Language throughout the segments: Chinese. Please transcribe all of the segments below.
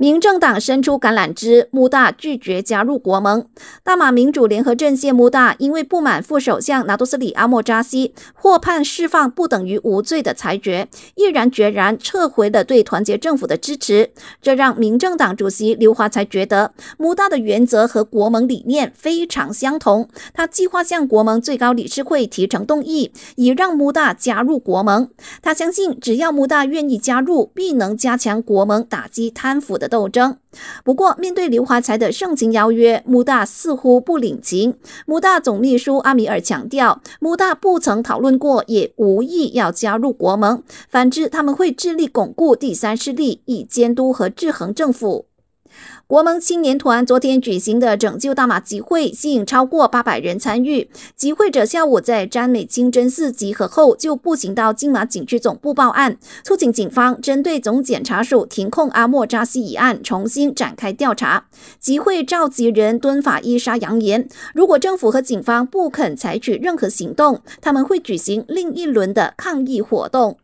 民政党伸出橄榄枝，穆大拒绝加入国盟。大马民主联合阵线穆大因为不满副首相拿督斯里阿莫扎西获判释放不等于无罪的裁决，毅然决然撤回了对团结政府的支持。这让民政党主席刘华才觉得穆大的原则和国盟理念非常相同。他计划向国盟最高理事会提成动议，以让穆大加入国盟。他相信，只要穆大愿意加入，必能加强国盟打击贪腐的。斗争。不过，面对刘华才的盛情邀约，穆大似乎不领情。穆大总秘书阿米尔强调，穆大不曾讨论过，也无意要加入国盟。反之，他们会致力巩固第三势力，以监督和制衡政府。国盟青年团昨天举行的拯救大马集会，吸引超过八百人参与。集会者下午在詹美清真寺集合后，就步行到金马景区总部报案，促请警方针对总检察署停控阿莫扎西一案重新展开调查。集会召集人敦法伊莎扬言，如果政府和警方不肯采取任何行动，他们会举行另一轮的抗议活动。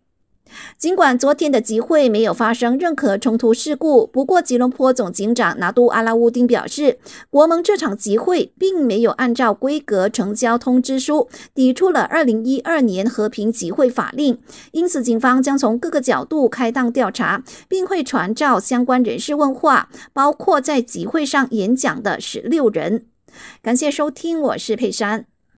尽管昨天的集会没有发生任何冲突事故，不过吉隆坡总警长拿督阿拉乌丁表示，国盟这场集会并没有按照规格呈交通知书，抵触了2012年和平集会法令，因此警方将从各个角度开档调查，并会传召相关人士问话，包括在集会上演讲的十六人。感谢收听，我是佩珊。